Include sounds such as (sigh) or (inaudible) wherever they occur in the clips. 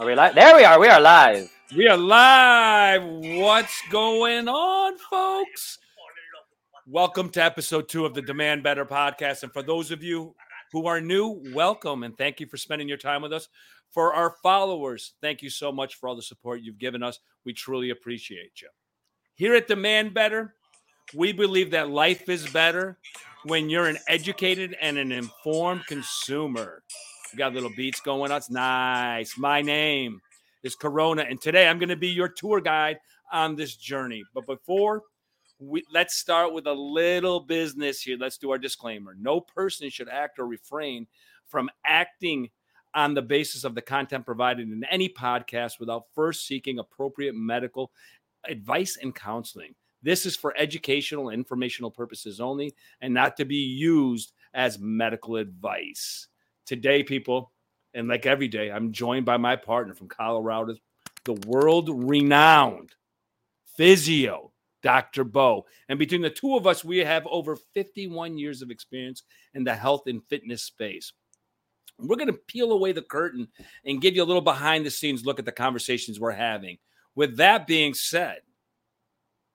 Are we live? There we are. We are live. We are live. What's going on, folks? Welcome to episode two of the Demand Better podcast. And for those of you who are new, welcome and thank you for spending your time with us. For our followers, thank you so much for all the support you've given us. We truly appreciate you. Here at Demand Better, we believe that life is better when you're an educated and an informed consumer. We got little beats going on. It's nice. My name is Corona, and today I'm going to be your tour guide on this journey. But before we let's start with a little business here. Let's do our disclaimer. No person should act or refrain from acting on the basis of the content provided in any podcast without first seeking appropriate medical advice and counseling. This is for educational informational purposes only and not to be used as medical advice. Today, people, and like every day, I'm joined by my partner from Colorado, the world renowned physio, Dr. Bo. And between the two of us, we have over 51 years of experience in the health and fitness space. We're going to peel away the curtain and give you a little behind the scenes look at the conversations we're having. With that being said,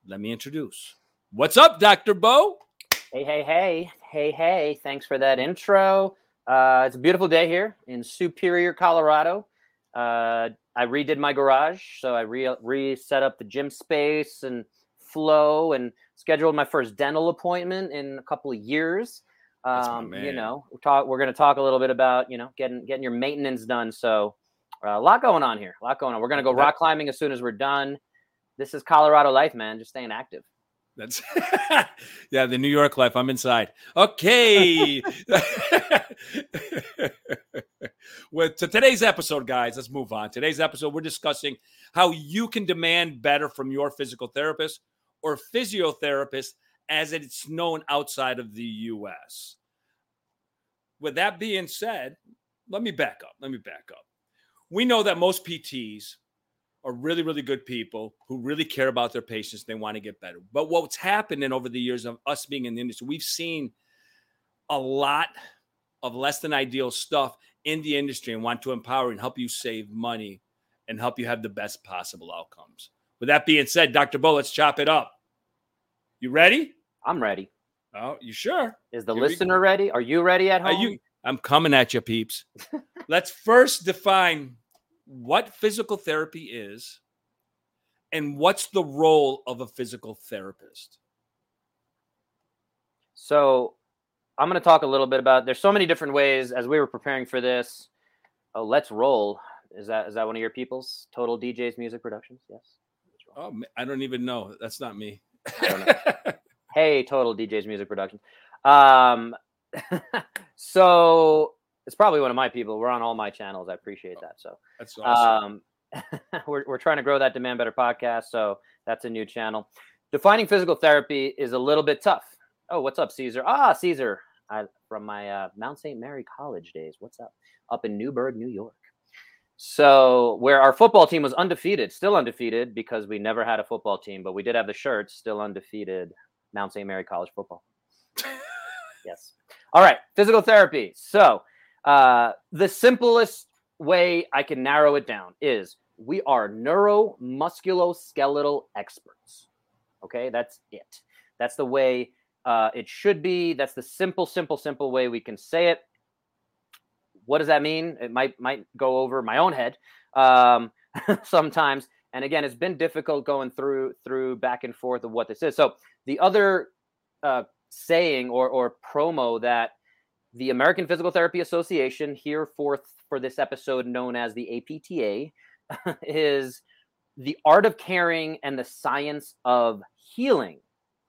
let me introduce. What's up, Dr. Bo? Hey, hey, hey, hey, hey. Thanks for that intro. Uh, it's a beautiful day here in Superior, Colorado. Uh, I redid my garage, so I re reset up the gym space and flow, and scheduled my first dental appointment in a couple of years. Um, you know, we're talk. We're going to talk a little bit about you know getting getting your maintenance done. So uh, a lot going on here. A lot going on. We're going to go rock climbing as soon as we're done. This is Colorado life, man. Just staying active. That's (laughs) yeah, the New York life. I'm inside. Okay. (laughs) With to today's episode, guys, let's move on. Today's episode, we're discussing how you can demand better from your physical therapist or physiotherapist as it's known outside of the US. With that being said, let me back up. Let me back up. We know that most PTs are really, really good people who really care about their patients. They want to get better. But what's happening over the years of us being in the industry, we've seen a lot of less than ideal stuff in the industry and want to empower and help you save money and help you have the best possible outcomes. With that being said, Dr. Bo, let's chop it up. You ready? I'm ready. Oh, you sure? Is the Here listener ready? Are you ready at home? You, I'm coming at you, peeps. (laughs) let's first define what physical therapy is and what's the role of a physical therapist. So, I'm going to talk a little bit about there's so many different ways as we were preparing for this. Oh, let's roll. Is that is that one of your people's Total DJs Music Productions? Yes. Oh, I don't even know. That's not me. (laughs) hey, Total DJs Music Productions. Um, (laughs) so it's probably one of my people. We're on all my channels. I appreciate that. So that's awesome. Um, (laughs) we're, we're trying to grow that Demand Better podcast. So that's a new channel. Defining physical therapy is a little bit tough. Oh, what's up, Caesar? Ah, Caesar, I, from my uh, Mount St. Mary College days. What's up? Up in Newburgh, New York. So, where our football team was undefeated, still undefeated because we never had a football team, but we did have the shirts, still undefeated. Mount St. Mary College football. (laughs) yes. All right, physical therapy. So, uh, the simplest way I can narrow it down is we are neuromusculoskeletal experts. Okay, that's it. That's the way uh, it should be. That's the simple, simple, simple way we can say it. What does that mean? It might might go over my own head um, (laughs) sometimes. And again, it's been difficult going through through back and forth of what this is. So the other uh, saying or or promo that the American Physical Therapy Association, here for for this episode known as the APTA, (laughs) is the art of caring and the science of healing.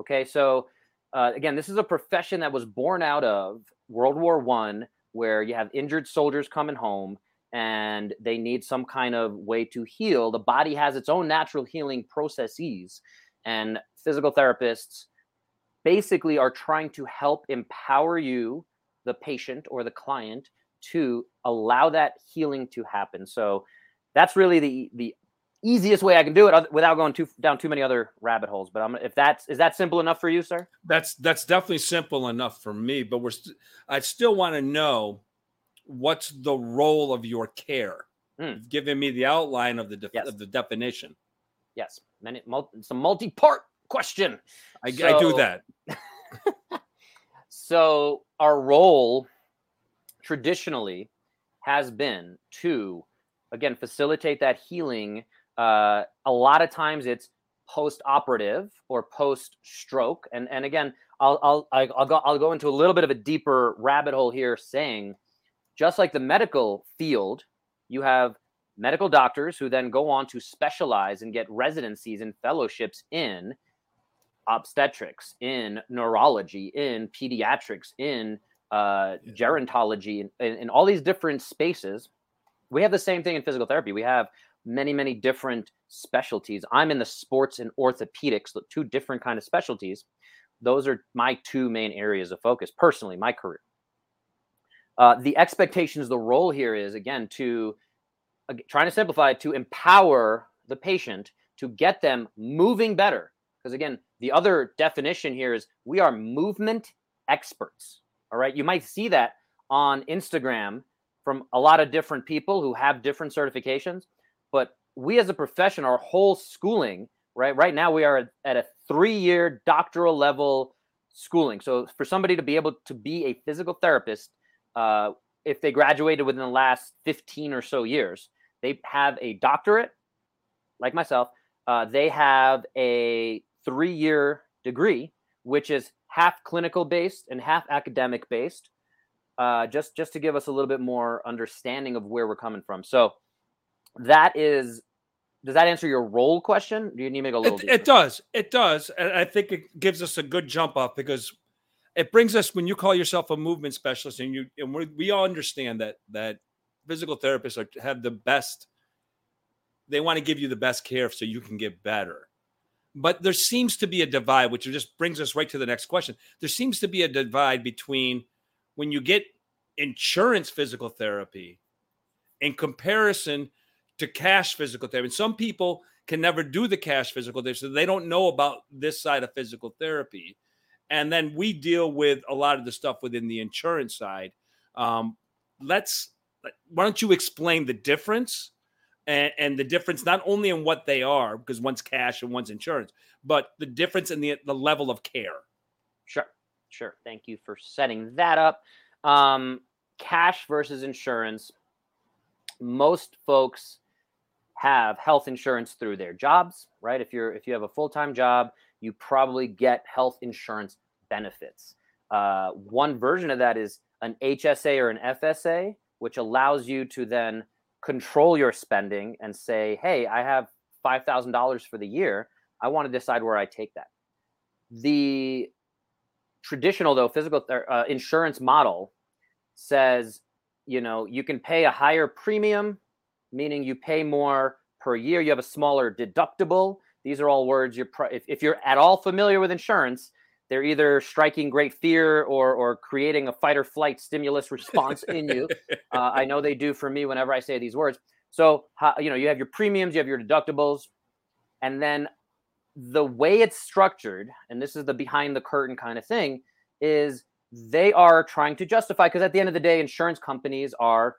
Okay, so uh, again, this is a profession that was born out of World War One, where you have injured soldiers coming home and they need some kind of way to heal. The body has its own natural healing processes, and physical therapists basically are trying to help empower you the patient or the client to allow that healing to happen. So that's really the the easiest way I can do it without going too down too many other rabbit holes. But I'm if that's is that simple enough for you, sir? That's that's definitely simple enough for me. But we're st- I still want to know what's the role of your care. mm. giving me the outline of the de- yes. of the definition. Yes, many multi, it's a multi-part question. I, so, I do that. (laughs) so our role traditionally has been to again facilitate that healing. Uh, a lot of times it's post-operative or post-stroke, and and again, I'll I'll I'll go I'll go into a little bit of a deeper rabbit hole here, saying just like the medical field, you have medical doctors who then go on to specialize and get residencies and fellowships in obstetrics, in neurology, in pediatrics, in uh, gerontology, and in all these different spaces. We have the same thing in physical therapy. We have many, many different specialties. I'm in the sports and orthopedics, two different kind of specialties. Those are my two main areas of focus personally, my career. Uh, the expectations, the role here is again to uh, trying to simplify to empower the patient to get them moving better. Because again, the other definition here is we are movement experts. All right. You might see that on Instagram from a lot of different people who have different certifications. But we as a profession, our whole schooling, right? Right now we are at a three-year doctoral level schooling. So for somebody to be able to be a physical therapist, uh, if they graduated within the last 15 or so years, they have a doctorate, like myself. Uh, they have a three-year degree, which is half clinical based and half academic based. Uh, just just to give us a little bit more understanding of where we're coming from. So that is does that answer your role question? Do you need me to go a little? It, it, does. It does, and I think it gives us a good jump off because it brings us when you call yourself a movement specialist, and you and we we all understand that that physical therapists are have the best. They want to give you the best care so you can get better. But there seems to be a divide, which just brings us right to the next question. There seems to be a divide between when you get insurance physical therapy in comparison to cash physical therapy. And some people can never do the cash physical therapy, so they don't know about this side of physical therapy. And then we deal with a lot of the stuff within the insurance side. Um, let's why don't you explain the difference and, and, the difference not only in what they are, because one's cash and one's insurance, but the difference in the the level of care. Sure, sure. Thank you for setting that up. Um, cash versus insurance. Most folks have health insurance through their jobs, right? If you're if you have a full time job, you probably get health insurance benefits. Uh, one version of that is an HSA or an FSA, which allows you to then control your spending and say, "Hey, I have five thousand dollars for the year. I want to decide where I take that." The traditional though physical uh, insurance model says, you know, you can pay a higher premium meaning you pay more per year. You have a smaller deductible. These are all words you're if, if you're at all familiar with insurance, they're either striking great fear or or creating a fight or flight stimulus response in you. Uh, I know they do for me whenever I say these words. So you know you have your premiums, you have your deductibles, and then the way it's structured, and this is the behind the curtain kind of thing, is they are trying to justify because at the end of the day, insurance companies are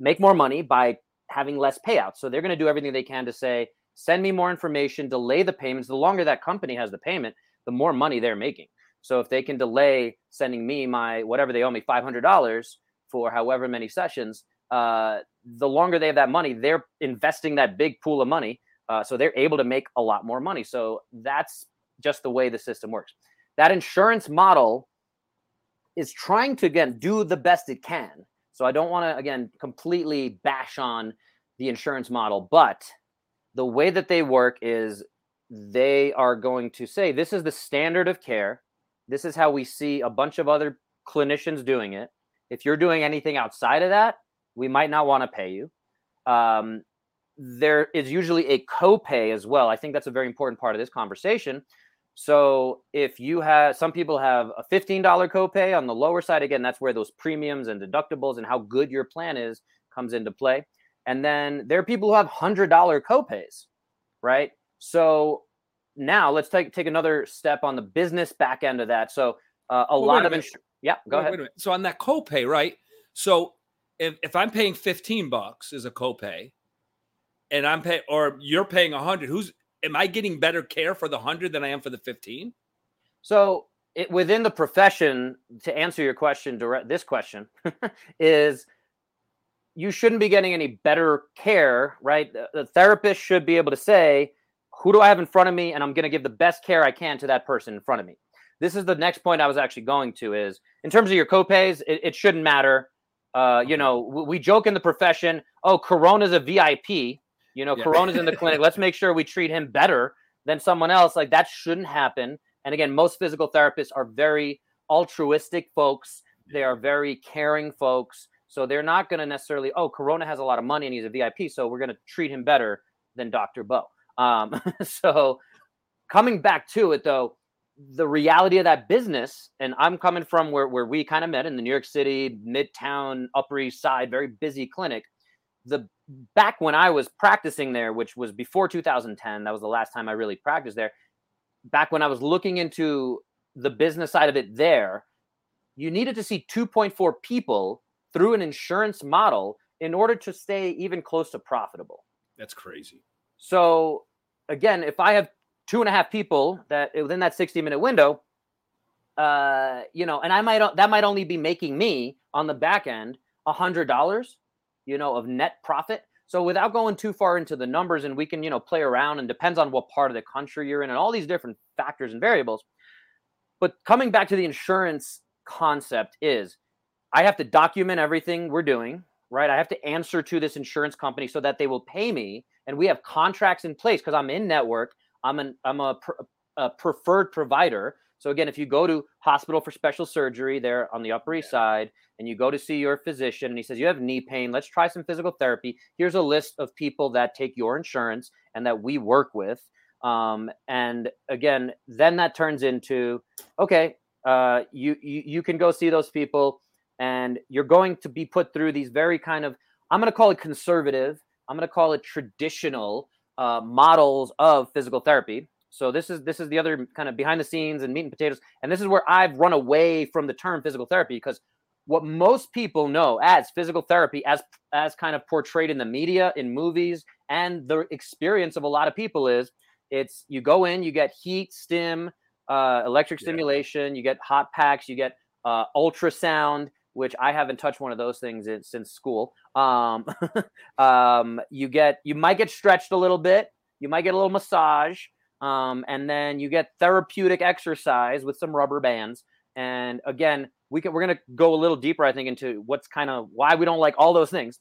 make more money by having less payouts. So they're going to do everything they can to say, send me more information, delay the payments. The longer that company has the payment, the more money they're making. So if they can delay sending me my whatever they owe me five hundred dollars for however many sessions, uh, the longer they have that money, they're investing that big pool of money. Uh, so they're able to make a lot more money. So that's just the way the system works. That insurance model is trying to again do the best it can so I don't want to again completely bash on the insurance model, but the way that they work is they are going to say this is the standard of care. This is how we see a bunch of other clinicians doing it. If you're doing anything outside of that, we might not want to pay you. Um, there is usually a copay as well. I think that's a very important part of this conversation so if you have some people have a $15 copay on the lower side, again, that's where those premiums and deductibles and how good your plan is comes into play. And then there are people who have $100 copays, right? So now let's take take another step on the business back end of that. So uh, a well, lot of ins- yeah, go wait, ahead. Wait so on that copay, right? So if, if I'm paying 15 bucks as a copay and I'm paying or you're paying 100, who's am I getting better care for the 100 than I am for the 15? So, it, within the profession to answer your question direct this question (laughs) is you shouldn't be getting any better care, right? The, the therapist should be able to say, who do I have in front of me and I'm going to give the best care I can to that person in front of me. This is the next point I was actually going to is in terms of your copays, it, it shouldn't matter. Uh, you know, we, we joke in the profession, oh, Corona's a VIP. You know, yeah. Corona's in the clinic. Let's make sure we treat him better than someone else. Like that shouldn't happen. And again, most physical therapists are very altruistic folks. They are very caring folks. So they're not going to necessarily, oh, Corona has a lot of money and he's a VIP, so we're going to treat him better than Dr. Bo. Um, (laughs) so coming back to it though, the reality of that business, and I'm coming from where, where we kind of met in the New York City, Midtown, Upper East Side, very busy clinic. The back when I was practicing there, which was before 2010, that was the last time I really practiced there. Back when I was looking into the business side of it there, you needed to see 2.4 people through an insurance model in order to stay even close to profitable. That's crazy. So again, if I have two and a half people that within that 60 minute window, uh, you know, and I might that might only be making me on the back end a hundred dollars, you know, of net profit. So without going too far into the numbers, and we can, you know, play around and depends on what part of the country you're in and all these different factors and variables. But coming back to the insurance concept is I have to document everything we're doing, right? I have to answer to this insurance company so that they will pay me and we have contracts in place because I'm in network. I'm an I'm a, a, preferred provider. So again, if you go to hospital for special surgery there on the Upper East Side, and you go to see your physician, and he says you have knee pain, let's try some physical therapy. Here's a list of people that take your insurance and that we work with. Um, and again, then that turns into okay, uh, you, you you can go see those people, and you're going to be put through these very kind of I'm going to call it conservative I'm going to call it traditional uh, models of physical therapy. So this is this is the other kind of behind the scenes and meat and potatoes, and this is where I've run away from the term physical therapy because what most people know as physical therapy, as as kind of portrayed in the media, in movies, and the experience of a lot of people is it's you go in, you get heat, stim, uh, electric stimulation, you get hot packs, you get uh, ultrasound, which I haven't touched one of those things in, since school. Um, (laughs) um, you get you might get stretched a little bit. You might get a little massage, um, and then you get therapeutic exercise with some rubber bands. And again, we can we're gonna go a little deeper, I think, into what's kind of why we don't like all those things.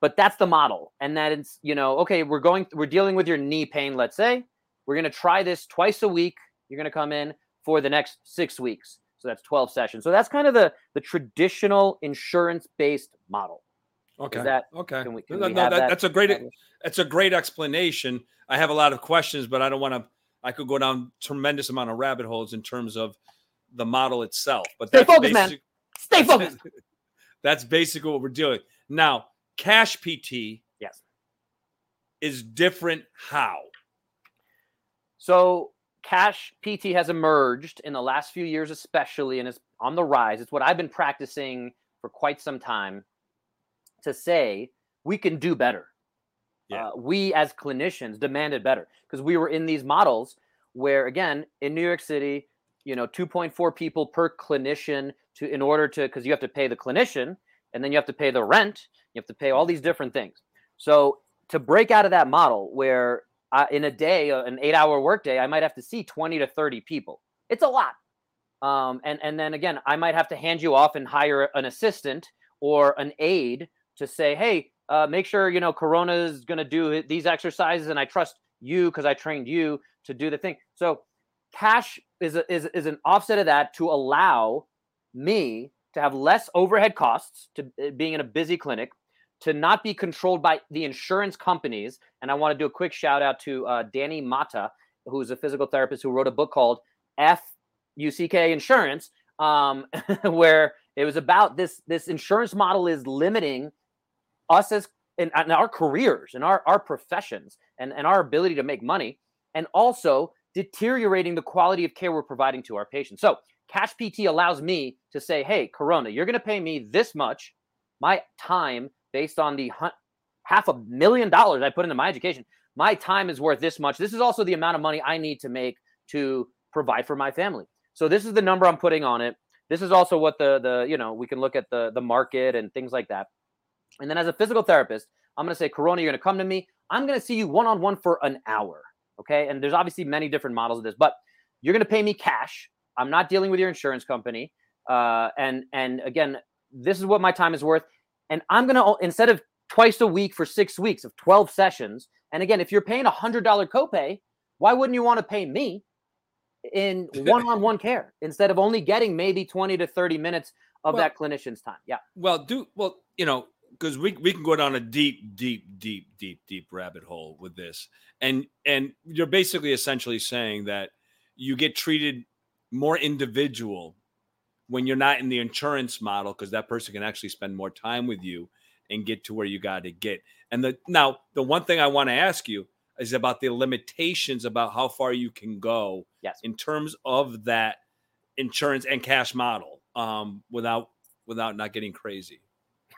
But that's the model, and that it's you know okay, we're going we're dealing with your knee pain. Let's say we're gonna try this twice a week. You're gonna come in for the next six weeks so that's 12 sessions. So that's kind of the the traditional insurance based model. Okay. Is that okay? Can we, can no, we no, that, that, that's a great that's a great explanation. I have a lot of questions, but I don't want to. I could go down tremendous amount of rabbit holes in terms of the model itself. But stay focused, basic, man. Stay focused. (laughs) That's basically what we're doing now. Cash PT, yes, is different. How? So cash PT has emerged in the last few years, especially, and is on the rise. It's what I've been practicing for quite some time to say we can do better. Yeah. Uh, we as clinicians demanded better because we were in these models where, again, in New York City, you know, 2.4 people per clinician to in order to because you have to pay the clinician and then you have to pay the rent, you have to pay all these different things. So to break out of that model where uh, in a day, uh, an eight hour workday, I might have to see 20 to 30 people. It's a lot. Um, and, and then again, I might have to hand you off and hire an assistant or an aide to say, hey, uh, make sure, you know, Corona is going to do these exercises and I trust you because I trained you to do the thing. So cash is, a, is, is an offset of that to allow me to have less overhead costs to uh, being in a busy clinic to not be controlled by the insurance companies. And I want to do a quick shout out to uh, Danny Matta, who's a physical therapist who wrote a book called F U C K Insurance, um, (laughs) where it was about this this insurance model is limiting us as in, in our careers and our our professions and, and our ability to make money, and also deteriorating the quality of care we're providing to our patients. So Cash PT allows me to say, hey, Corona, you're going to pay me this much my time based on the half a million dollars I put into my education, my time is worth this much. This is also the amount of money I need to make to provide for my family. So this is the number I'm putting on it. This is also what the the you know we can look at the the market and things like that. And then as a physical therapist, I'm going to say, Corona, you're going to come to me. I'm going to see you one on one for an hour. Okay. And there's obviously many different models of this, but you're going to pay me cash. I'm not dealing with your insurance company. Uh, and and again, this is what my time is worth. And I'm going to instead of twice a week for six weeks of 12 sessions. And again, if you're paying a hundred dollar copay, why wouldn't you want to pay me in (laughs) one-on-one care instead of only getting maybe 20 to 30 minutes of well, that clinician's time? Yeah. Well, do well, you know, because we, we can go down a deep, deep, deep, deep, deep rabbit hole with this. And and you're basically essentially saying that you get treated more individual when you're not in the insurance model because that person can actually spend more time with you and get to where you got to get. And the now the one thing I want to ask you is about the limitations about how far you can go yes. in terms of that insurance and cash model um, without without not getting crazy.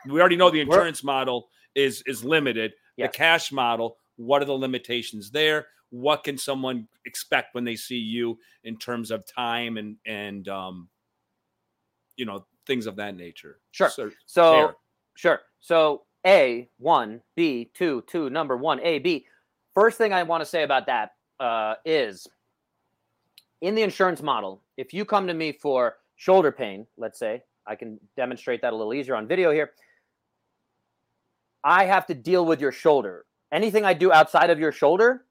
We already know the insurance We're, model is is limited. Yes. The cash model, what are the limitations there? What can someone expect when they see you in terms of time and and um, you know things of that nature? Sure. So, so sure. So A one, B two, two number one, A B. First thing I want to say about that uh, is in the insurance model, if you come to me for shoulder pain, let's say, I can demonstrate that a little easier on video here. I have to deal with your shoulder. Anything I do outside of your shoulder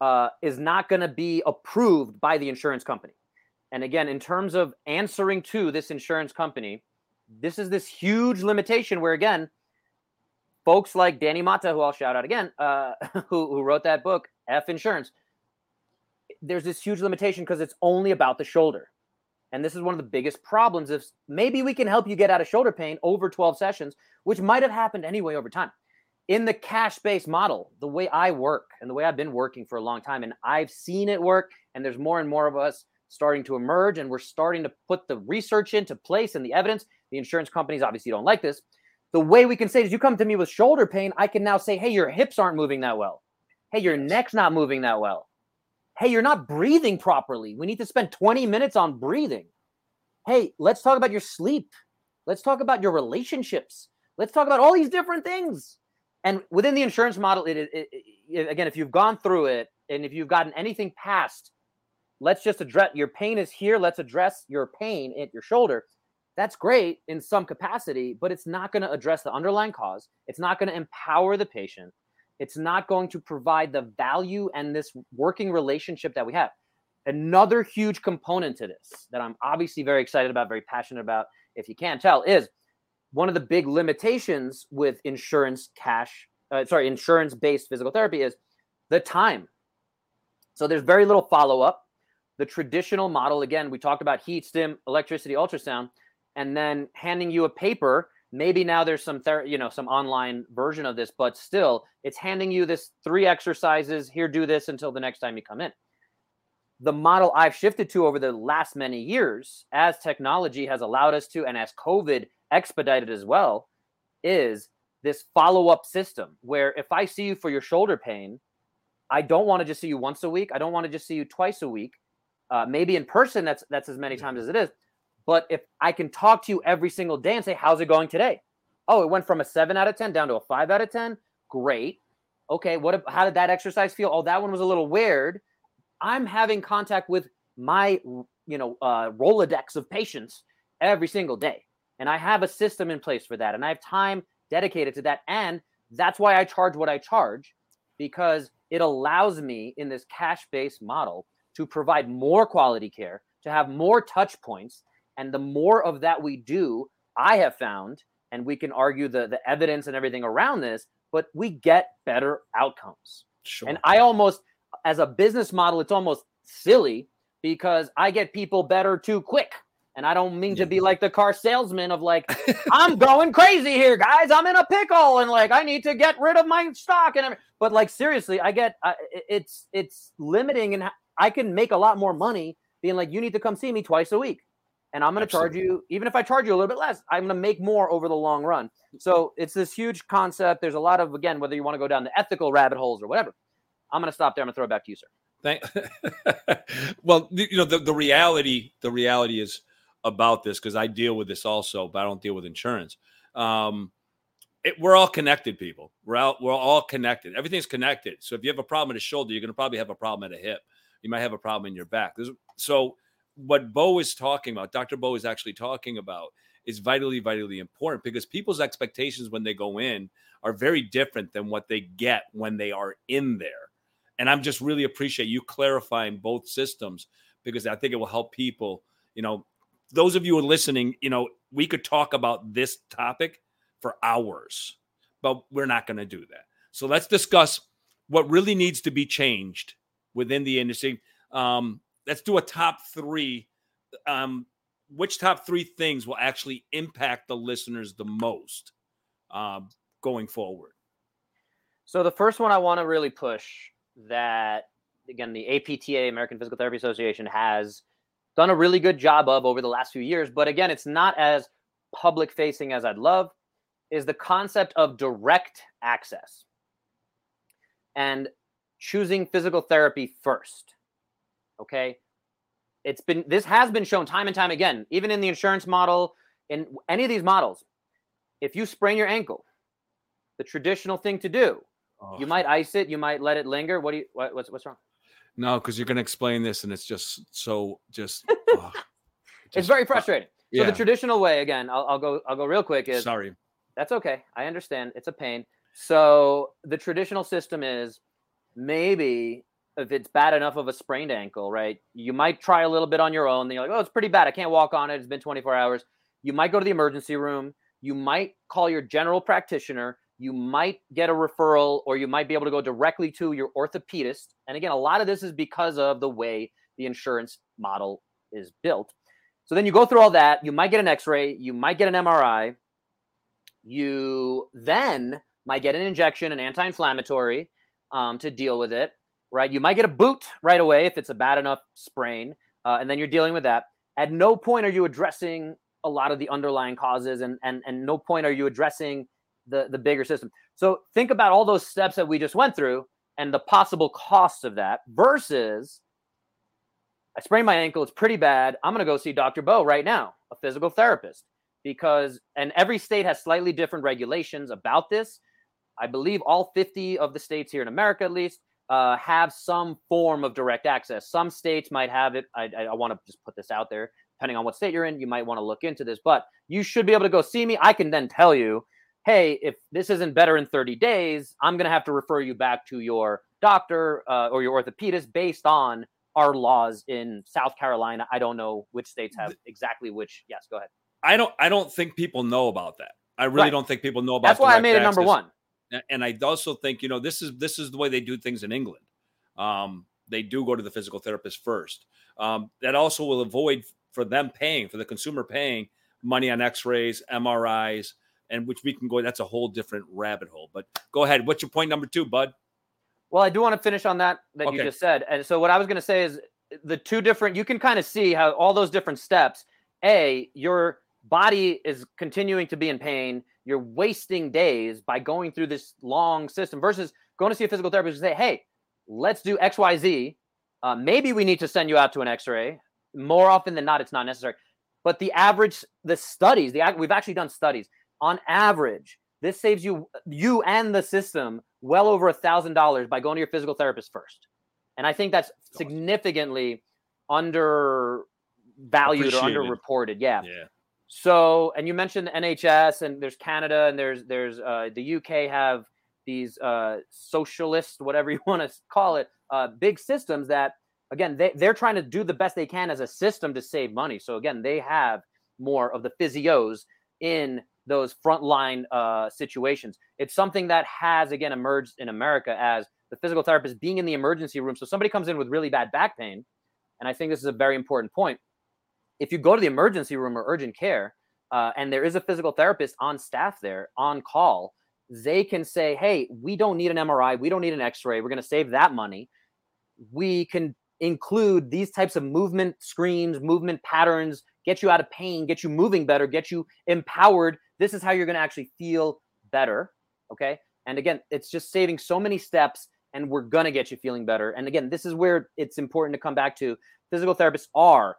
uh, is not going to be approved by the insurance company. And again, in terms of answering to this insurance company, this is this huge limitation where, again, folks like Danny Matta, who I'll shout out again, uh, (laughs) who, who wrote that book, F Insurance, there's this huge limitation because it's only about the shoulder. And this is one of the biggest problems. If maybe we can help you get out of shoulder pain over 12 sessions, which might have happened anyway over time. In the cash based model, the way I work and the way I've been working for a long time, and I've seen it work, and there's more and more of us starting to emerge, and we're starting to put the research into place and the evidence. The insurance companies obviously don't like this, the way we can say is you come to me with shoulder pain, I can now say, hey, your hips aren't moving that well. Hey, your neck's not moving that well. Hey, you're not breathing properly. We need to spend 20 minutes on breathing. Hey, let's talk about your sleep. Let's talk about your relationships. Let's talk about all these different things. And within the insurance model, it, it, it, again, if you've gone through it and if you've gotten anything past, let's just address your pain is here. Let's address your pain at your shoulder that's great in some capacity, but it's not going to address the underlying cause. It's not going to empower the patient. It's not going to provide the value and this working relationship that we have. Another huge component to this that I'm obviously very excited about, very passionate about, if you can't tell, is one of the big limitations with insurance cash, uh, sorry, insurance based physical therapy is the time. So there's very little follow up. The traditional model, again, we talked about heat, stim, electricity, ultrasound and then handing you a paper. Maybe now there's some ther- you know some online version of this but still it's handing you this three exercises here do this until the next time you come in. The model i've shifted to over the last many years as technology has allowed us to and as covid expedited as well is this follow-up system where if i see you for your shoulder pain i don't want to just see you once a week i don't want to just see you twice a week uh, maybe in person that's that's as many times as it is but if I can talk to you every single day and say, how's it going today? Oh, it went from a seven out of 10 down to a five out of 10. Great. Okay. What, how did that exercise feel? Oh, that one was a little weird. I'm having contact with my, you know, uh, Rolodex of patients every single day. And I have a system in place for that. And I have time dedicated to that. And that's why I charge what I charge because it allows me in this cash based model to provide more quality care, to have more touch points, and the more of that we do, I have found, and we can argue the, the evidence and everything around this, but we get better outcomes. Sure. And I almost, as a business model, it's almost silly because I get people better too quick. And I don't mean yeah. to be like the car salesman of like, (laughs) I'm going crazy here, guys. I'm in a pickle and like I need to get rid of my stock and everything. But like seriously, I get uh, it's it's limiting and I can make a lot more money being like, you need to come see me twice a week. and I'm going to charge you, even if I charge you a little bit less, I'm going to make more over the long run. So it's this huge concept. There's a lot of, again, whether you want to go down the ethical rabbit holes or whatever. I'm going to stop there. I'm going to throw it back to you, sir. Thank. (laughs) well, you know the, the reality. The reality is about this because I deal with this also, but I don't deal with insurance. Um, it, we're all connected, people. We're all we're all connected. Everything's connected. So if you have a problem at a shoulder, you're going to probably have a problem at a hip. You might have a problem in your back. There's, so what Bo is talking about, Dr. Bo is actually talking about, is vitally, vitally important because people's expectations when they go in are very different than what they get when they are in there. And I'm just really appreciate you clarifying both systems because I think it will help people. You know, those of you who are listening, you know, we could talk about this topic for hours, but we're not going to do that. So let's discuss what really needs to be changed within the industry. Um, let's do a top three. Um, which top three things will actually impact the listeners the most um, going forward? So the first one I want to really push that again the APTA American Physical Therapy Association has done a really good job of over the last few years, but again, it's not as public facing as I'd love is the concept of direct access and choosing physical therapy first. Okay? It's been this has been shown time and time again, even in the insurance model, in any of these models. If you sprain your ankle, the traditional thing to do, oh. you might ice it, you might let it linger. What do you what, what's what's wrong? No, because you're going to explain this, and it's just so just. (laughs) oh, just it's very frustrating. So yeah. the traditional way, again, I'll, I'll go. I'll go real quick. Is sorry. That's okay. I understand. It's a pain. So the traditional system is maybe if it's bad enough of a sprained ankle, right? You might try a little bit on your own. Then you're like, oh, it's pretty bad. I can't walk on it. It's been 24 hours. You might go to the emergency room. You might call your general practitioner. You might get a referral, or you might be able to go directly to your orthopedist. And again, a lot of this is because of the way the insurance model is built. So then you go through all that. You might get an x ray. You might get an MRI. You then might get an injection, an anti inflammatory um, to deal with it right? You might get a boot right away if it's a bad enough sprain, uh, and then you're dealing with that. At no point are you addressing a lot of the underlying causes, and and and no point are you addressing the the bigger system. So think about all those steps that we just went through and the possible costs of that versus I sprained my ankle. It's pretty bad. I'm going to go see Dr. Bo right now, a physical therapist, because, and every state has slightly different regulations about this. I believe all 50 of the states here in America, at least, uh, have some form of direct access. Some states might have it. I, I, I want to just put this out there. Depending on what state you're in, you might want to look into this, but you should be able to go see me. I can then tell you, hey, if this isn't better in 30 days, I'm going to have to refer you back to your doctor uh, or your orthopedist based on our laws in South Carolina. I don't know which states have exactly which. Yes, go ahead. I don't. I don't think people know about that. I really right. don't think people know about. That's why I made it number one and I also think you know this is this is the way they do things in England. Um, they do go to the physical therapist first. Um, that also will avoid for them paying for the consumer paying money on X-rays, MRIs, and which we can go. That's a whole different rabbit hole. But go ahead. What's your point number two, Bud? Well, I do want to finish on that that okay. you just said. And so what I was going to say is the two different. You can kind of see how all those different steps. A, your body is continuing to be in pain you're wasting days by going through this long system versus going to see a physical therapist and say, hey, let's do XYZ. Uh, maybe we need to send you out to an x ray. More often than not, it's not necessary. But the average, the studies, the we've actually done studies. On average, this saves you, you and the system, well over a thousand dollars by going to your physical therapist first. And I think that's significantly undervalued or underreported. Yeah. Yeah. So, and you mentioned the NHS, and there's Canada, and there's there's uh, the UK have these uh, socialist, whatever (laughs) you want to call it, uh, big systems that again they they're trying to do the best they can as a system to save money. So again, they have more of the physios in those frontline uh, situations. It's something that has again emerged in America as the physical therapist being in the emergency room. So somebody comes in with really bad back pain, and I think this is a very important point if you go to the emergency room or urgent care uh, and there is a physical therapist on staff there on call, they can say, hey, we don't need an MRI, we don't need an x ray, we're going to save that money. We can include these types of movement screens, movement patterns, get you out of pain, get you moving better, get you empowered. This is how you're going to actually feel better. Okay. And again, it's just saving so many steps and we're going to get you feeling better. And again, this is where it's important to come back to physical therapists are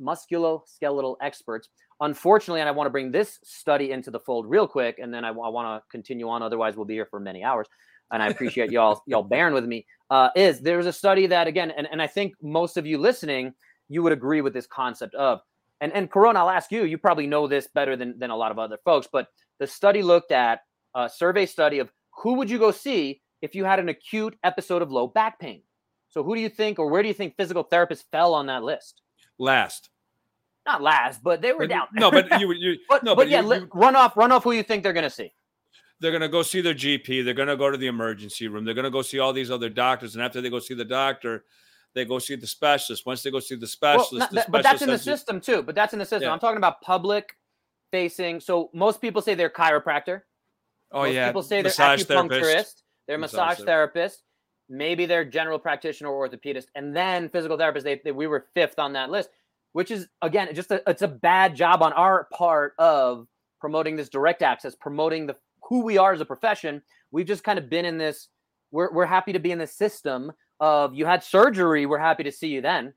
musculoskeletal experts. Unfortunately, and I want to bring this study into the fold real quick, and then I, I want to continue on. Otherwise, we'll be here for many hours. And I appreciate y'all (laughs) y'all bearing with me. Uh, is there's a study that again, and, and I think most of you listening, you would agree with this concept of, and and Corona, I'll ask you. You probably know this better than than a lot of other folks, but the study looked at a survey study of who would you go see if you had an acute episode of low back pain. So who do you think, or where do you think physical therapists fell on that list? Last. Not last, but they were But- down. No, but you, you (laughs) but, no, but, but yeah, you- you- run off, run off. Who you think they're going to see? they're going to go see their GP. They're going to go to the emergency room. They're going to go see all these other doctors. And after they go see the doctor, they go see the specialist. Once they go see the Well, specialist, not the that- but that's in the system too. But that's in the system. Yeah. I'm talking about public facing. So most people say they're chiropractor. Oh most yeah, people say they're massage acupuncturist. therapist. They're Massage massage therapist. Maybe they're general practitioner or orthopedist, and then physical therapist. They, they we were fifth on that list, which is again just a, it's a bad job on our part of promoting this direct access, promoting the who we are as a profession. We've just kind of been in this. We're we're happy to be in the system of you had surgery. We're happy to see you then,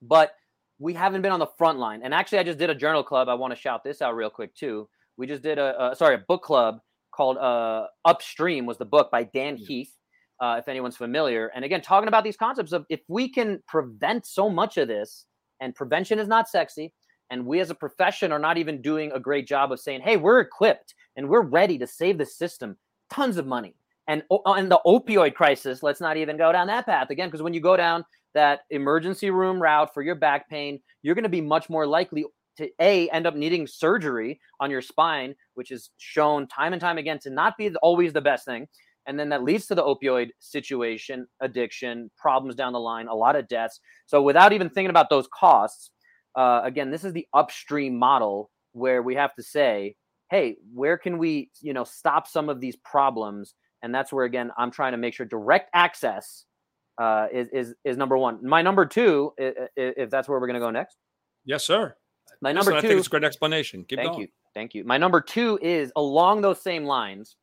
but we haven't been on the front line. And actually, I just did a journal club. I want to shout this out real quick too. We just did a, a sorry a book club called uh, Upstream was the book by Dan Heath. Uh, if anyone's familiar, and again, talking about these concepts of if we can prevent so much of this, and prevention is not sexy, and we as a profession are not even doing a great job of saying, "Hey, we're equipped and we're ready to save the system, tons of money." And o- and the opioid crisis, let's not even go down that path again, because when you go down that emergency room route for your back pain, you're going to be much more likely to a end up needing surgery on your spine, which is shown time and time again to not be always the best thing. And then that leads to the opioid situation, addiction, problems down the line, a lot of deaths. So without even thinking about those costs, uh, again, this is the upstream model where we have to say, hey, where can we, you know, stop some of these problems? And that's where again, I'm trying to make sure direct access uh, is is is number one. My number two, i- i- if that's where we're going to go next. Yes, sir. My Listen, number I two. think it's a great explanation. Keep Thank going. you. Thank you. My number two is along those same lines.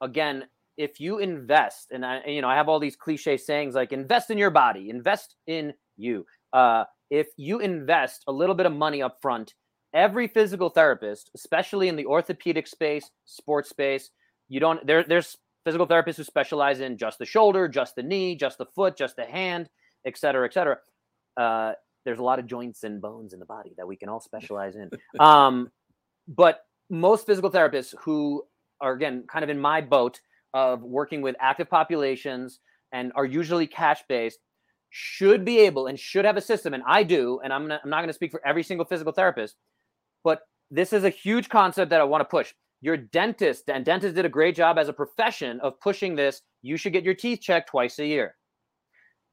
Again, if you invest, and I, you know, I have all these cliche sayings like invest in your body, invest in you. Uh, if you invest a little bit of money up front, every physical therapist, especially in the orthopedic space, sports space, you don't there. There's physical therapists who specialize in just the shoulder, just the knee, just the foot, just the hand, et cetera, et cetera. Uh, there's a lot of joints and bones in the body that we can all specialize in. (laughs) Um, but most physical therapists who are again kind of in my boat of working with active populations and are usually cash based should be able and should have a system and i do and i'm, not, I'm not going to speak for every single physical therapist but this is a huge concept that i want to push. Your dentist and dentists did a great job as a profession of pushing this you should get your teeth checked twice a year.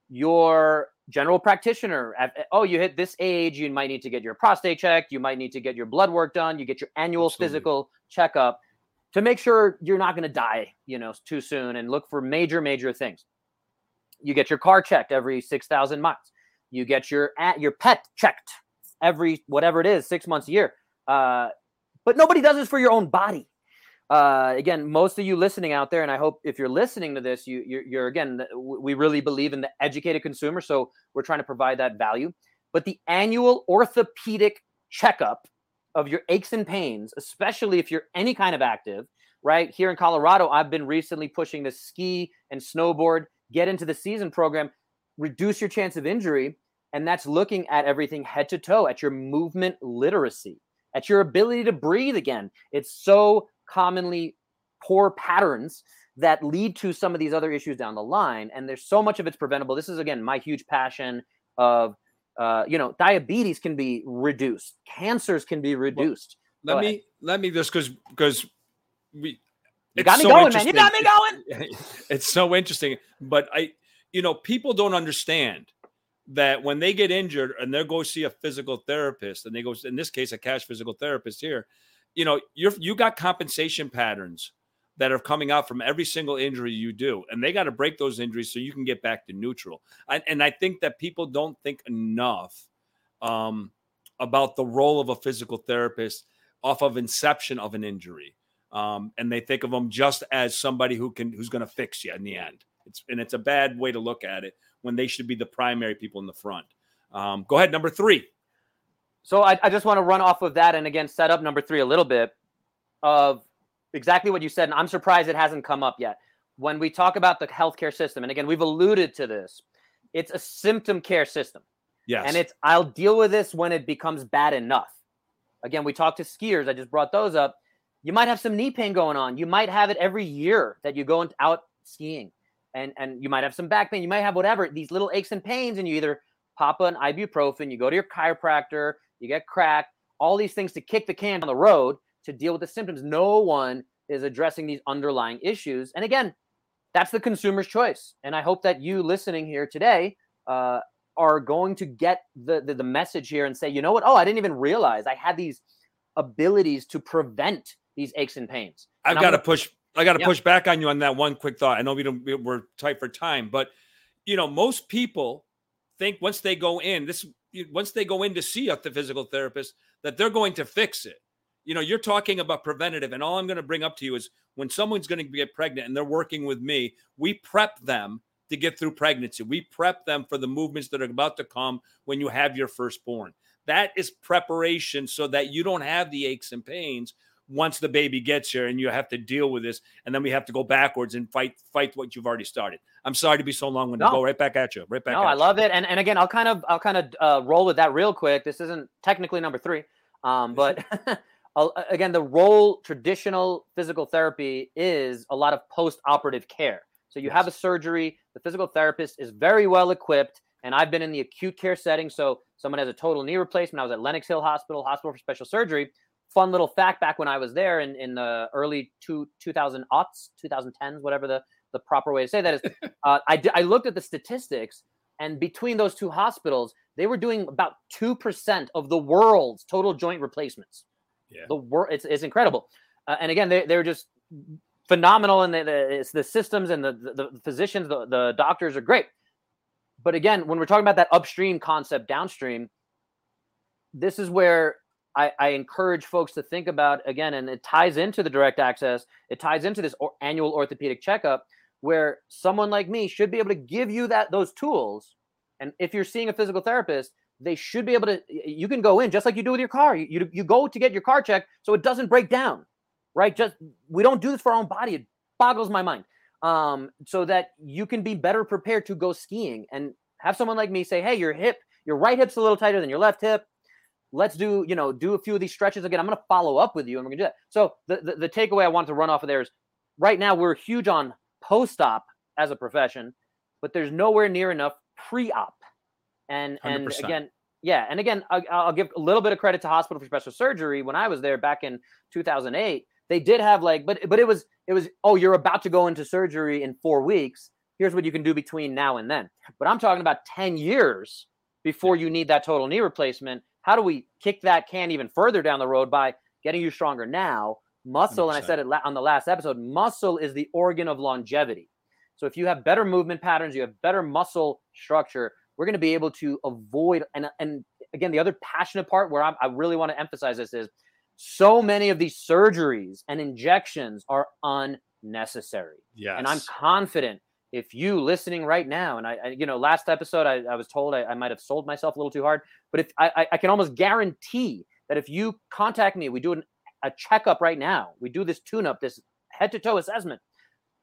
Your general practitioner oh you hit this age you might need to get your prostate checked you might need to get your blood work done you get your annual Absolutely. physical checkup to make sure you're not going to die you know too soon and look for major major things. You get your car checked every 6000 miles. You get your your pet checked every whatever it is six months a year. Uh, but nobody does this for your own body. Uh, again, most of you listening out there, and I hope if you're listening to this, you, you're, you're again, we really believe in the educated consumer, so we're trying to provide that value. But the annual orthopedic checkup of your aches and pains, especially if you're any kind of active, right? Here in Colorado, I've been recently pushing the ski and snowboard, get into the season program, reduce your chance of injury. And that's looking at everything head to toe, at your movement literacy, at your ability to breathe again. It's so commonly poor patterns that lead to some of these other issues down the line. And there's so much of it's preventable. This is, again, my huge passion of, uh, you know, diabetes can be reduced, cancers can be reduced. Let Go me ahead. let me just because because we You got me so going, man. You got me going. (laughs) it's so interesting, but I you know people don't understand that when they get injured and they go see a physical therapist and they go in this case a cash physical therapist here, you know you're you got compensation patterns that are coming out from every single injury you do, and they got to break those injuries so you can get back to neutral. And, and I think that people don't think enough um, about the role of a physical therapist off of inception of an injury. Um, and they think of them just as somebody who can who's going to fix you in the end. It's and it's a bad way to look at it when they should be the primary people in the front. Um, go ahead, number three. So I, I just want to run off of that and again set up number three a little bit of exactly what you said. And I'm surprised it hasn't come up yet. When we talk about the healthcare system, and again, we've alluded to this, it's a symptom care system. Yes. And it's I'll deal with this when it becomes bad enough. Again, we talked to skiers. I just brought those up. You might have some knee pain going on. You might have it every year that you go out skiing. And and you might have some back pain. You might have whatever, these little aches and pains, and you either pop an ibuprofen, you go to your chiropractor, you get cracked, all these things to kick the can down the road to deal with the symptoms. No one is addressing these underlying issues. And again, that's the consumer's choice. And I hope that you listening here today uh, are going to get the, the, the message here and say, you know what? Oh, I didn't even realize I had these abilities to prevent these aches and pains. I've got to push. I got to yeah. push back on you on that one quick thought. I know we don't. We're tight for time, but you know, most people think once they go in this, once they go in to see a physical therapist, that they're going to fix it. You know, you're talking about preventative, and all I'm going to bring up to you is when someone's going to get pregnant and they're working with me, we prep them to get through pregnancy. We prep them for the movements that are about to come when you have your firstborn. That is preparation so that you don't have the aches and pains once the baby gets here and you have to deal with this and then we have to go backwards and fight fight what you've already started i'm sorry to be so long when no. go right back at you right back no i you. love it and, and again i'll kind of i'll kind of uh, roll with that real quick this isn't technically number three um, but (laughs) again the role traditional physical therapy is a lot of post-operative care. So you have a surgery the physical therapist is very well equipped and i've been in the acute care setting. So someone has a total knee replacement. I was at lenox hill hospital hospital for special surgery. Fun little fact back when I was there in, in the early two, 2000 aughts, 2010s, whatever the, the proper way to say that is, (laughs) uh, I, I looked at the statistics and between those two hospitals, they were doing about 2% of the world's total joint replacements. Yeah. The world, it's, it's incredible. Uh, and again, they, they're just phenomenal and the, the, it's the systems and the, the, the physicians, the, the doctors are great. But again, when we're talking about that upstream concept downstream, this is where I, I, encourage folks to think about again, and it ties into the direct access. It ties into this or, annual orthopedic checkup, where someone like me should be able to give you that those tools. And if you're seeing a physical therapist, they should be able to. You can go in just like you do with your car. You you, you go to get your car checked so it doesn't break down, right? Just we don't do this for our own body. It boggles my mind. Um, so that you can be better prepared to go skiing and have someone like me say, "Hey, your hip, your right hip's a little tighter than your left hip." let's do you know do a few of these stretches again i'm going to follow up with you and we're going to do that so the, the, the takeaway i want to run off of there is right now we're huge on post-op as a profession but there's nowhere near enough pre-op and 100%. and again yeah and again I'll, I'll give a little bit of credit to hospital for special surgery when i was there back in 2008 they did have like but but it was it was oh you're about to go into surgery in four weeks here's what you can do between now and then but i'm talking about 10 years before you need that total knee replacement how do we kick that can even further down the road by getting you stronger now? Muscle, 100%. and I said it on the last episode, muscle is the organ of longevity. So if you have better movement patterns, you have better muscle structure, we're going to be able to avoid. And and again, the other passionate part where I'm, i really want to emphasize this is so many of these surgeries and injections are unnecessary. Yes. And I'm confident if you listening right now, and I, I you know, last episode I, I was told I, I might have sold myself a little too hard, but if I, I can almost guarantee that if you contact me, we do an, a checkup right now, we do this tune up, this head to toe assessment,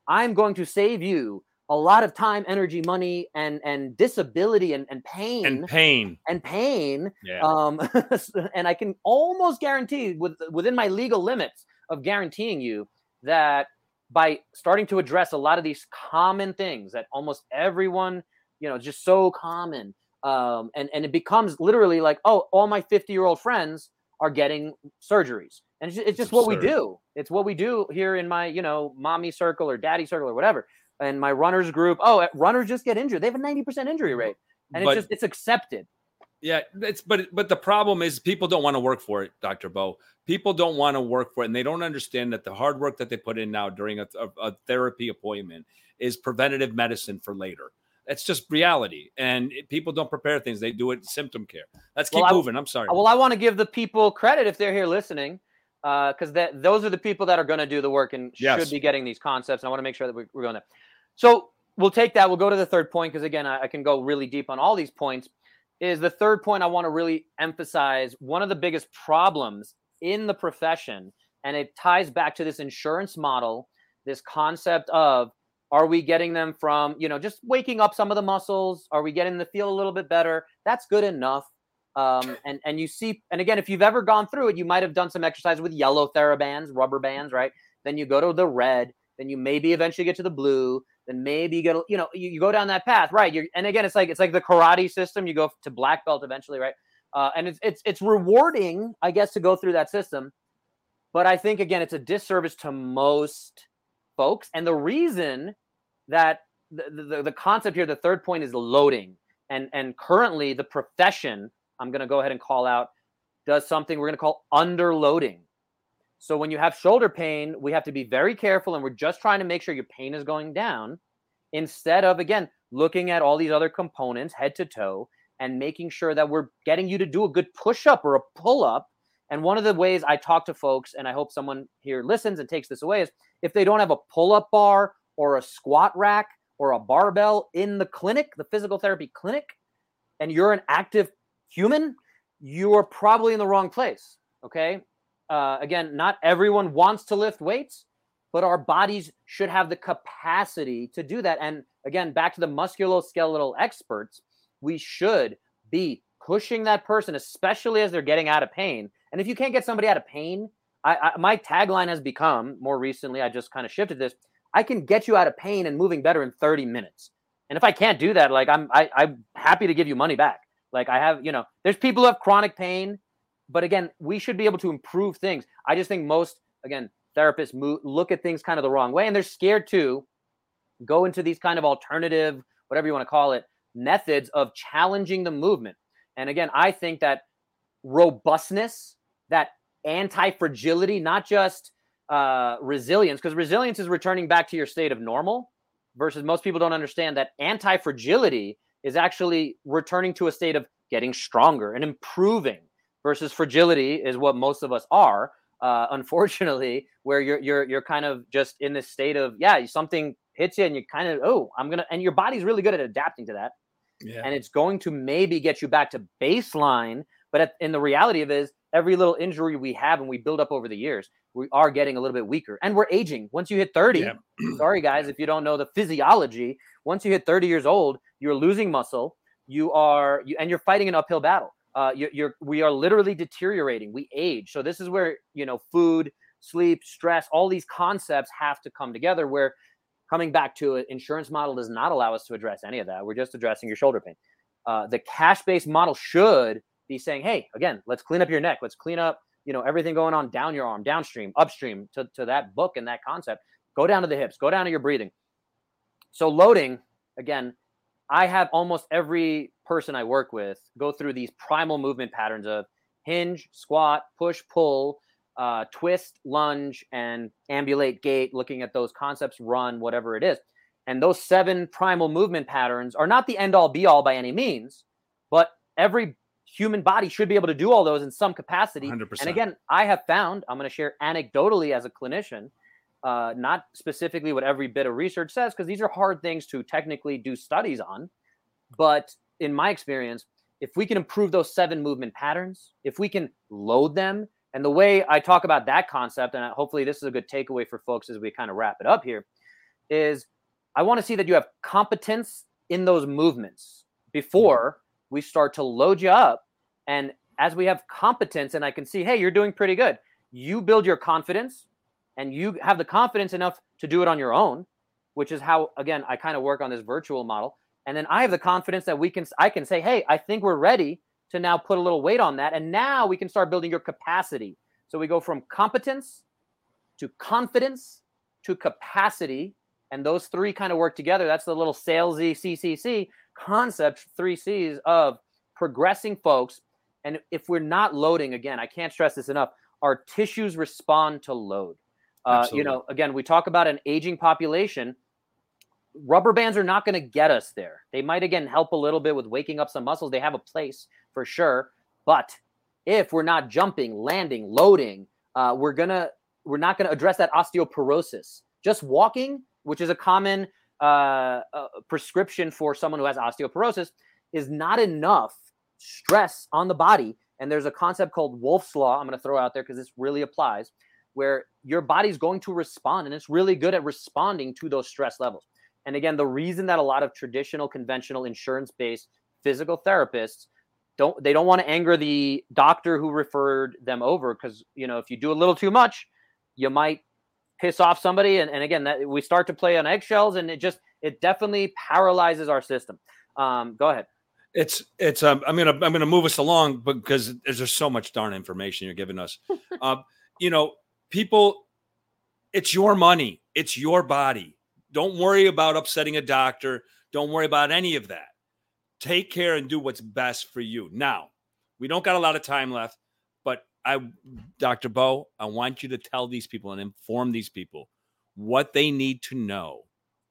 I'm going to save you a lot of time, energy, money, and and disability and, and pain and pain and pain. Yeah. Um, (laughs) and I can almost guarantee with within my legal limits of guaranteeing you that by starting to address a lot of these common things that almost everyone, you know, just so common. Um, and, and it becomes literally like, oh, all my 50 year old friends are getting surgeries. And it's just, it's just what we do. It's what we do here in my, you know, mommy circle or daddy circle or whatever. And my runners group, oh, eh, runners just get injured. They have a 90% injury rate. And but, it's just, it's accepted. Yeah, it's but but the problem is people don't want to work for it, Doctor Bo. People don't want to work for it, and they don't understand that the hard work that they put in now during a, a, a therapy appointment is preventative medicine for later. That's just reality. And people don't prepare things; they do it symptom care. Let's keep Well, I- moving. I'm sorry. Well, I want to give the people credit if they're here listening, Uh, because that those are the people that are going to do the work and Yes. should be getting these concepts. And I want to make sure that we're, we're going there. So we'll take that. We'll go to the third point because again, I, I can go really deep on all these points. Is the third point I want to really emphasize one of the biggest problems in the profession, and it ties back to this insurance model, this concept of are we getting them from you know just waking up some of the muscles? Are we getting them to feel a little bit better? That's good enough um, and and you see and again if you've ever gone through it you might have done some exercise with yellow therabands rubber bands right? Then you go to the red then you maybe eventually get to the blue then maybe you get you know you, you go down that path right? You're, and again it's like it's like the karate system you go to black belt eventually right? Uh, and it's it's it's rewarding i guess to go through that system but i think again it's a disservice to most folks. And the reason that the, the, the concept here the third point is loading. And and currently the profession I'm going to go ahead and call out does something we're going to call underloading. So when you have shoulder pain, we have to be very careful and we're just trying to make sure your pain is going down instead of again looking at all these other components head to toe and making sure that we're getting you to do a good push up or a pull up. And one of the ways I talk to folks and I hope someone here listens and takes this away is if they don't have a pull up bar or a squat rack or a barbell in the clinic, the physical therapy clinic, and you're an active human, you are probably in the wrong place. Okay. Uh, again, not everyone wants to lift weights, but our bodies should have the capacity to do that. And again, back to the musculoskeletal experts, we should be pushing that person, especially as they're getting out of pain. And if you can't get somebody out of pain, I, I my tagline has become more recently. I just kind of shifted this. I can get you out of pain and moving better in 30 minutes. And if I can't do that, like I'm, I, I'm happy to give you money back. Like I have, you know, there's people who have chronic pain, but again, we should be able to improve things. I just think most, again, therapists look at things kind of the wrong way, and they're scared to go into these kind of alternative, whatever you want to call it, methods of challenging the movement. And again, I think that robustness, that anti-fragility, not just uh, resilience, because resilience is returning back to your state of normal, versus most people don't understand that anti-fragility is actually returning to a state of getting stronger and improving versus fragility is what most of us are uh, unfortunately where you're you're you're kind of just in this state of yeah something hits you and you kind of oh i'm gonna and your body's really good at adapting to that yeah. and it's going to maybe get you back to baseline but at, in the reality of it is every little injury we have and we build up over the years we are getting a little bit weaker. And we're aging. Once you hit 30 Yeah. (clears throat) sorry guys if you don't know the physiology once you hit 30 years old you're losing muscle. You are you, and you're fighting an uphill battle. Uh, you, you're we are literally deteriorating. We age. So this is where you know food sleep stress all these concepts have to come together where coming back to it insurance model does not allow us to address any of that. We're just addressing your shoulder pain. Uh, the cash based model should be saying hey again let's clean up your neck. Let's clean up you know everything going on down your arm downstream upstream to, to that book and that concept. Go down to the hips. Go down to your breathing. So loading again i have almost every person i work with go through these primal movement patterns of hinge squat push pull uh, twist lunge and ambulate gait looking at those concepts run whatever it is. And those seven primal movement patterns are not the end all be all by any means but every human body should be able to do all those in some capacity 100%. and again i have found i'm going to share anecdotally as a clinician uh, not specifically what every bit of research says because these are hard things to technically do studies on but in my experience if we can improve those seven movement patterns if we can load them and the way i talk about that concept and hopefully this is a good takeaway for folks as we kind of wrap it up here is i want to see that you have competence in those movements before we start to load you up. And as we have competence and i can see hey you're doing pretty good you build your confidence and you have the confidence enough to do it on your own which is how again i kind of work on this virtual model. And then i have the confidence that we can i can say hey i think we're ready to now put a little weight on that. And now we can start building your capacity. So we go from competence to confidence to capacity. And those three kind of work together. That's the little salesy ccc concept three c's of progressing folks and if we're not loading again i can't stress this enough our tissues respond to load uh, you know again we talk about an aging population rubber bands are not going to get us there. They might again help a little bit with waking up some muscles. They have a place for sure, but if we're not jumping, landing, loading, uh, we're gonna we're not gonna address that osteoporosis. Just walking, which is a common uh, prescription for someone who has osteoporosis, is not enough stress on the body. And there's a concept called Wolff's Law. I'm going to throw out there because this really applies, where your body's going to respond, and it's really good at responding to those stress levels. And again, the reason that a lot of traditional, conventional, insurance-based physical therapists don't they don't want to anger the doctor who referred them over because you know if you do a little too much, you might piss off somebody. And, and again, that we start to play on eggshells, and it just it definitely paralyzes our system. Um, go ahead. It's it's um, I'm gonna I'm gonna move us along because there's just so much darn information you're giving us. um, (laughs) you know, people, it's your money, it's your body. Don't worry about upsetting a doctor. Don't worry about any of that. Take care and do what's best for you. Now, we don't got a lot of time left, I, Dr. Bo, I want you to tell these people and inform these people what they need to know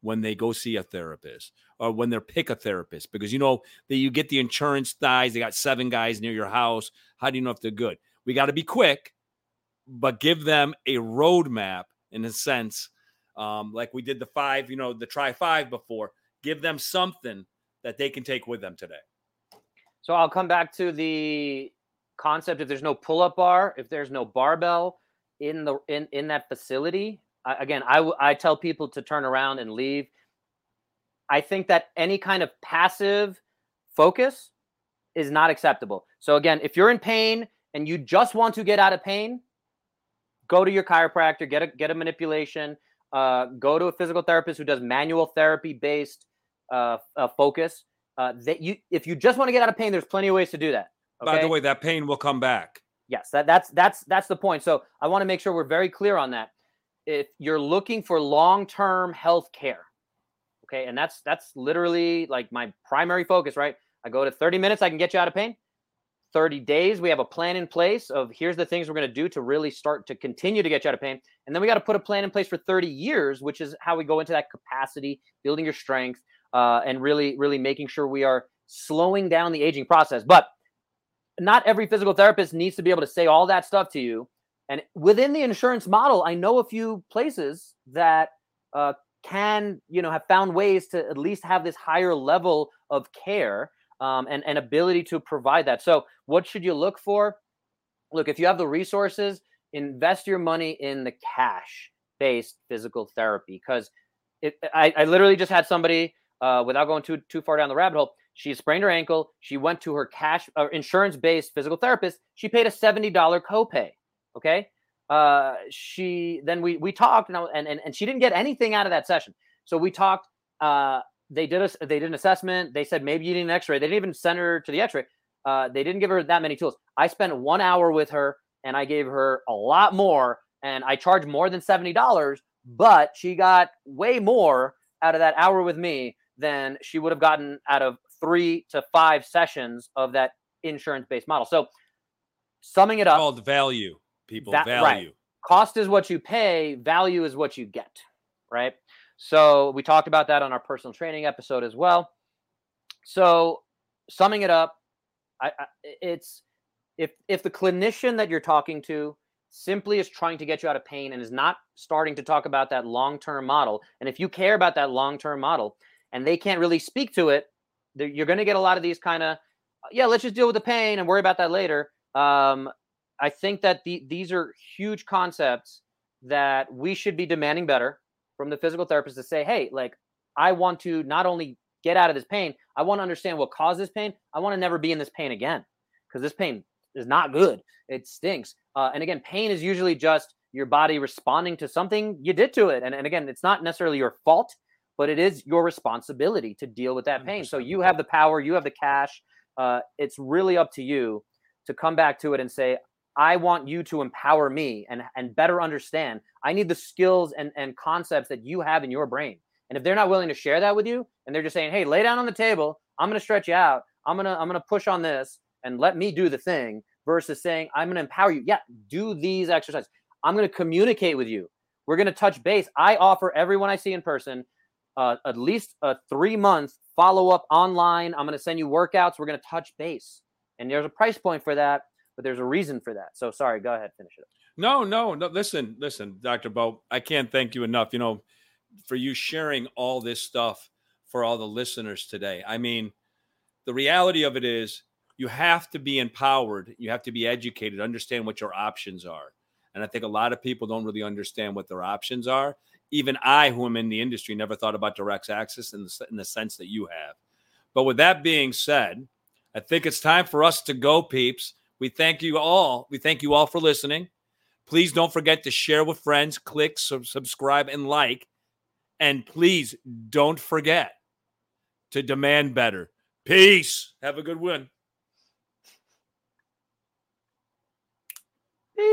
when they go see a therapist or when they pick a therapist. Because you know that you get the insurance guys they got seven guys near your house. How do you know if they're good? We got to be quick but give them a roadmap in a sense um, like we did the five you know the try five before. Give them something that they can take with them today. So i'll come back to the concept if there's no pull-up bar if there's no barbell in the in in that facility I, again I, I tell people to turn around and leave. I think that any kind of passive focus is not acceptable. So again if you're in pain and you just want to get out of pain go to your chiropractor get a get a manipulation uh, go to a physical therapist who does manual therapy based uh, uh, focus uh, that you if you just want to get out of pain there's plenty of ways to do that by the way, that pain will come back. Yes, that, that's that's that's the point. So I want to make sure we're very clear on that. If you're looking for long-term health care, okay, and that's that's literally like my primary focus, right? I go to 30 minutes, I can get you out of pain. 30 days, we have a plan in place of here's the things we're going to do to really start to continue to get you out of pain. And then we got to put a plan in place for 30 years, which is how we go into that capacity, building your strength, uh, and really, really making sure we are slowing down the aging process. But not every physical therapist needs to be able to say all that stuff to you. And within the insurance model, I know a few places that uh, can, you know, have found ways to at least have this higher level of care um, and, and ability to provide that. So, what should you look for? Look, if you have the resources, invest your money in the cash based physical therapy because I, I literally just had somebody uh, without going too too far down the rabbit hole she sprained her ankle. She went to her cash or uh, insurance based physical therapist. She paid a $70 copay. Okay. Uh, she then we we talked and, and and and she didn't get anything out of that session. So we talked. Uh, they did a they did an assessment. They said maybe you need an X-ray. They didn't even send her to the X-ray. Uh, they didn't give her that many tools. I spent one hour with her, and I gave her a lot more, and I charged more than seventy dollars. But she got way more out of that hour with me than she would have gotten out of three to five sessions of that insurance based model. So, summing it up, called value. People that, value. Right. Cost is what you pay. Value is what you get. Right. So we talked about that on our personal training episode as well. So, summing it up, I, I, it's if if the clinician that you're talking to simply is trying to get you out of pain and is not starting to talk about that long-term model, and if you care about that long-term model and they can't really speak to it, you're going to get a lot of these kind of yeah let's just deal with the pain and worry about that later. Um, i think that the, these are huge concepts that we should be demanding better from the physical therapist to say hey like i want to not only get out of this pain i want to understand what causes pain i want to never be in this pain again because this pain is not good it stinks. Uh, and again pain is usually just your body responding to something you did to it and, and again it's not necessarily your fault but it is your responsibility to deal with that pain. 100%. So you have the power, you have the cash. Uh, it's really up to you to come back to it and say, I want you to empower me and, and better understand. I need the skills and, and concepts that you have in your brain. And if they're not willing to share that with you and they're just saying, hey, lay down on the table, I'm gonna stretch you out, I'm gonna I'm gonna push on this and let me do the thing versus saying, I'm gonna empower you. Yeah, do these exercises. I'm gonna communicate with you. We're gonna touch base. I offer everyone I see in person uh, at least a three month follow up online. I'm going to send you workouts. We're going to touch base. And there's a price point for that, but there's a reason for that. So sorry, go ahead, finish it up. No, no, no. Listen, listen, Dr. Bo, I can't thank you enough, you know, for you sharing all this stuff for all the listeners today. I mean, the reality of it is you have to be empowered, you have to be educated, understand what your options are. And I think a lot of people don't really understand what their options are. Even I, who am in the industry, never thought about direct access in the, in the sense that you have. But with that being said, I think it's time for us to go, peeps. We thank you all. We thank you all for listening. Please don't forget to share with friends, click, sub- subscribe, and like. And please don't forget to demand better. Peace. Have a good one.